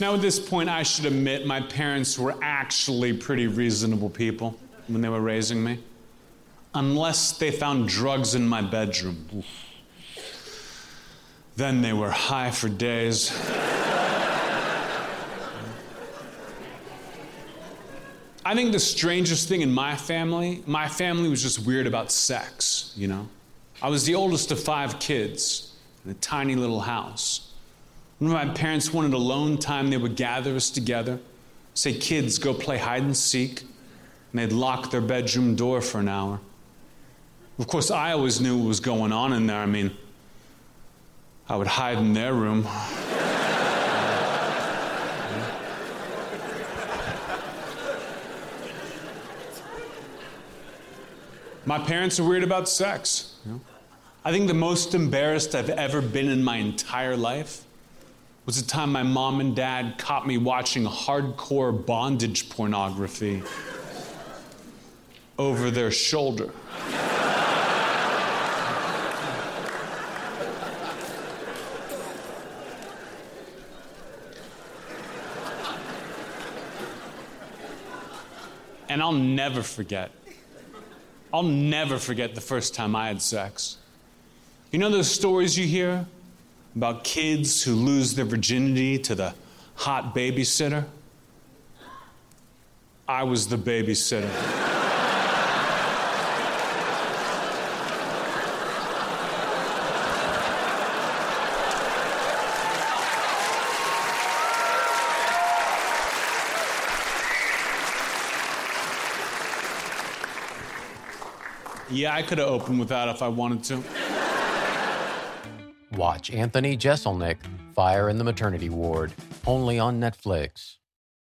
Now, at this point, I should admit my parents were actually pretty reasonable people when they were raising me. Unless they found drugs in my bedroom. Oof. Then they were high for days. I think the strangest thing in my family, my family was just weird about sex, you know? I was the oldest of five kids in a tiny little house. When my parents wanted alone time, they would gather us together, say, kids, go play hide and seek, and they'd lock their bedroom door for an hour. Of course, I always knew what was going on in there. I mean, I would hide in their room. My parents are weird about sex. I think the most embarrassed I've ever been in my entire life was the time my mom and dad caught me watching hardcore bondage pornography over their shoulder. And I'll never forget. I'll never forget the first time I had sex. You know those stories you hear about kids who lose their virginity to the hot babysitter? I was the babysitter. Yeah, I could have opened with that if I wanted to. Watch Anthony Jeselnik, Fire in the Maternity Ward, only on Netflix.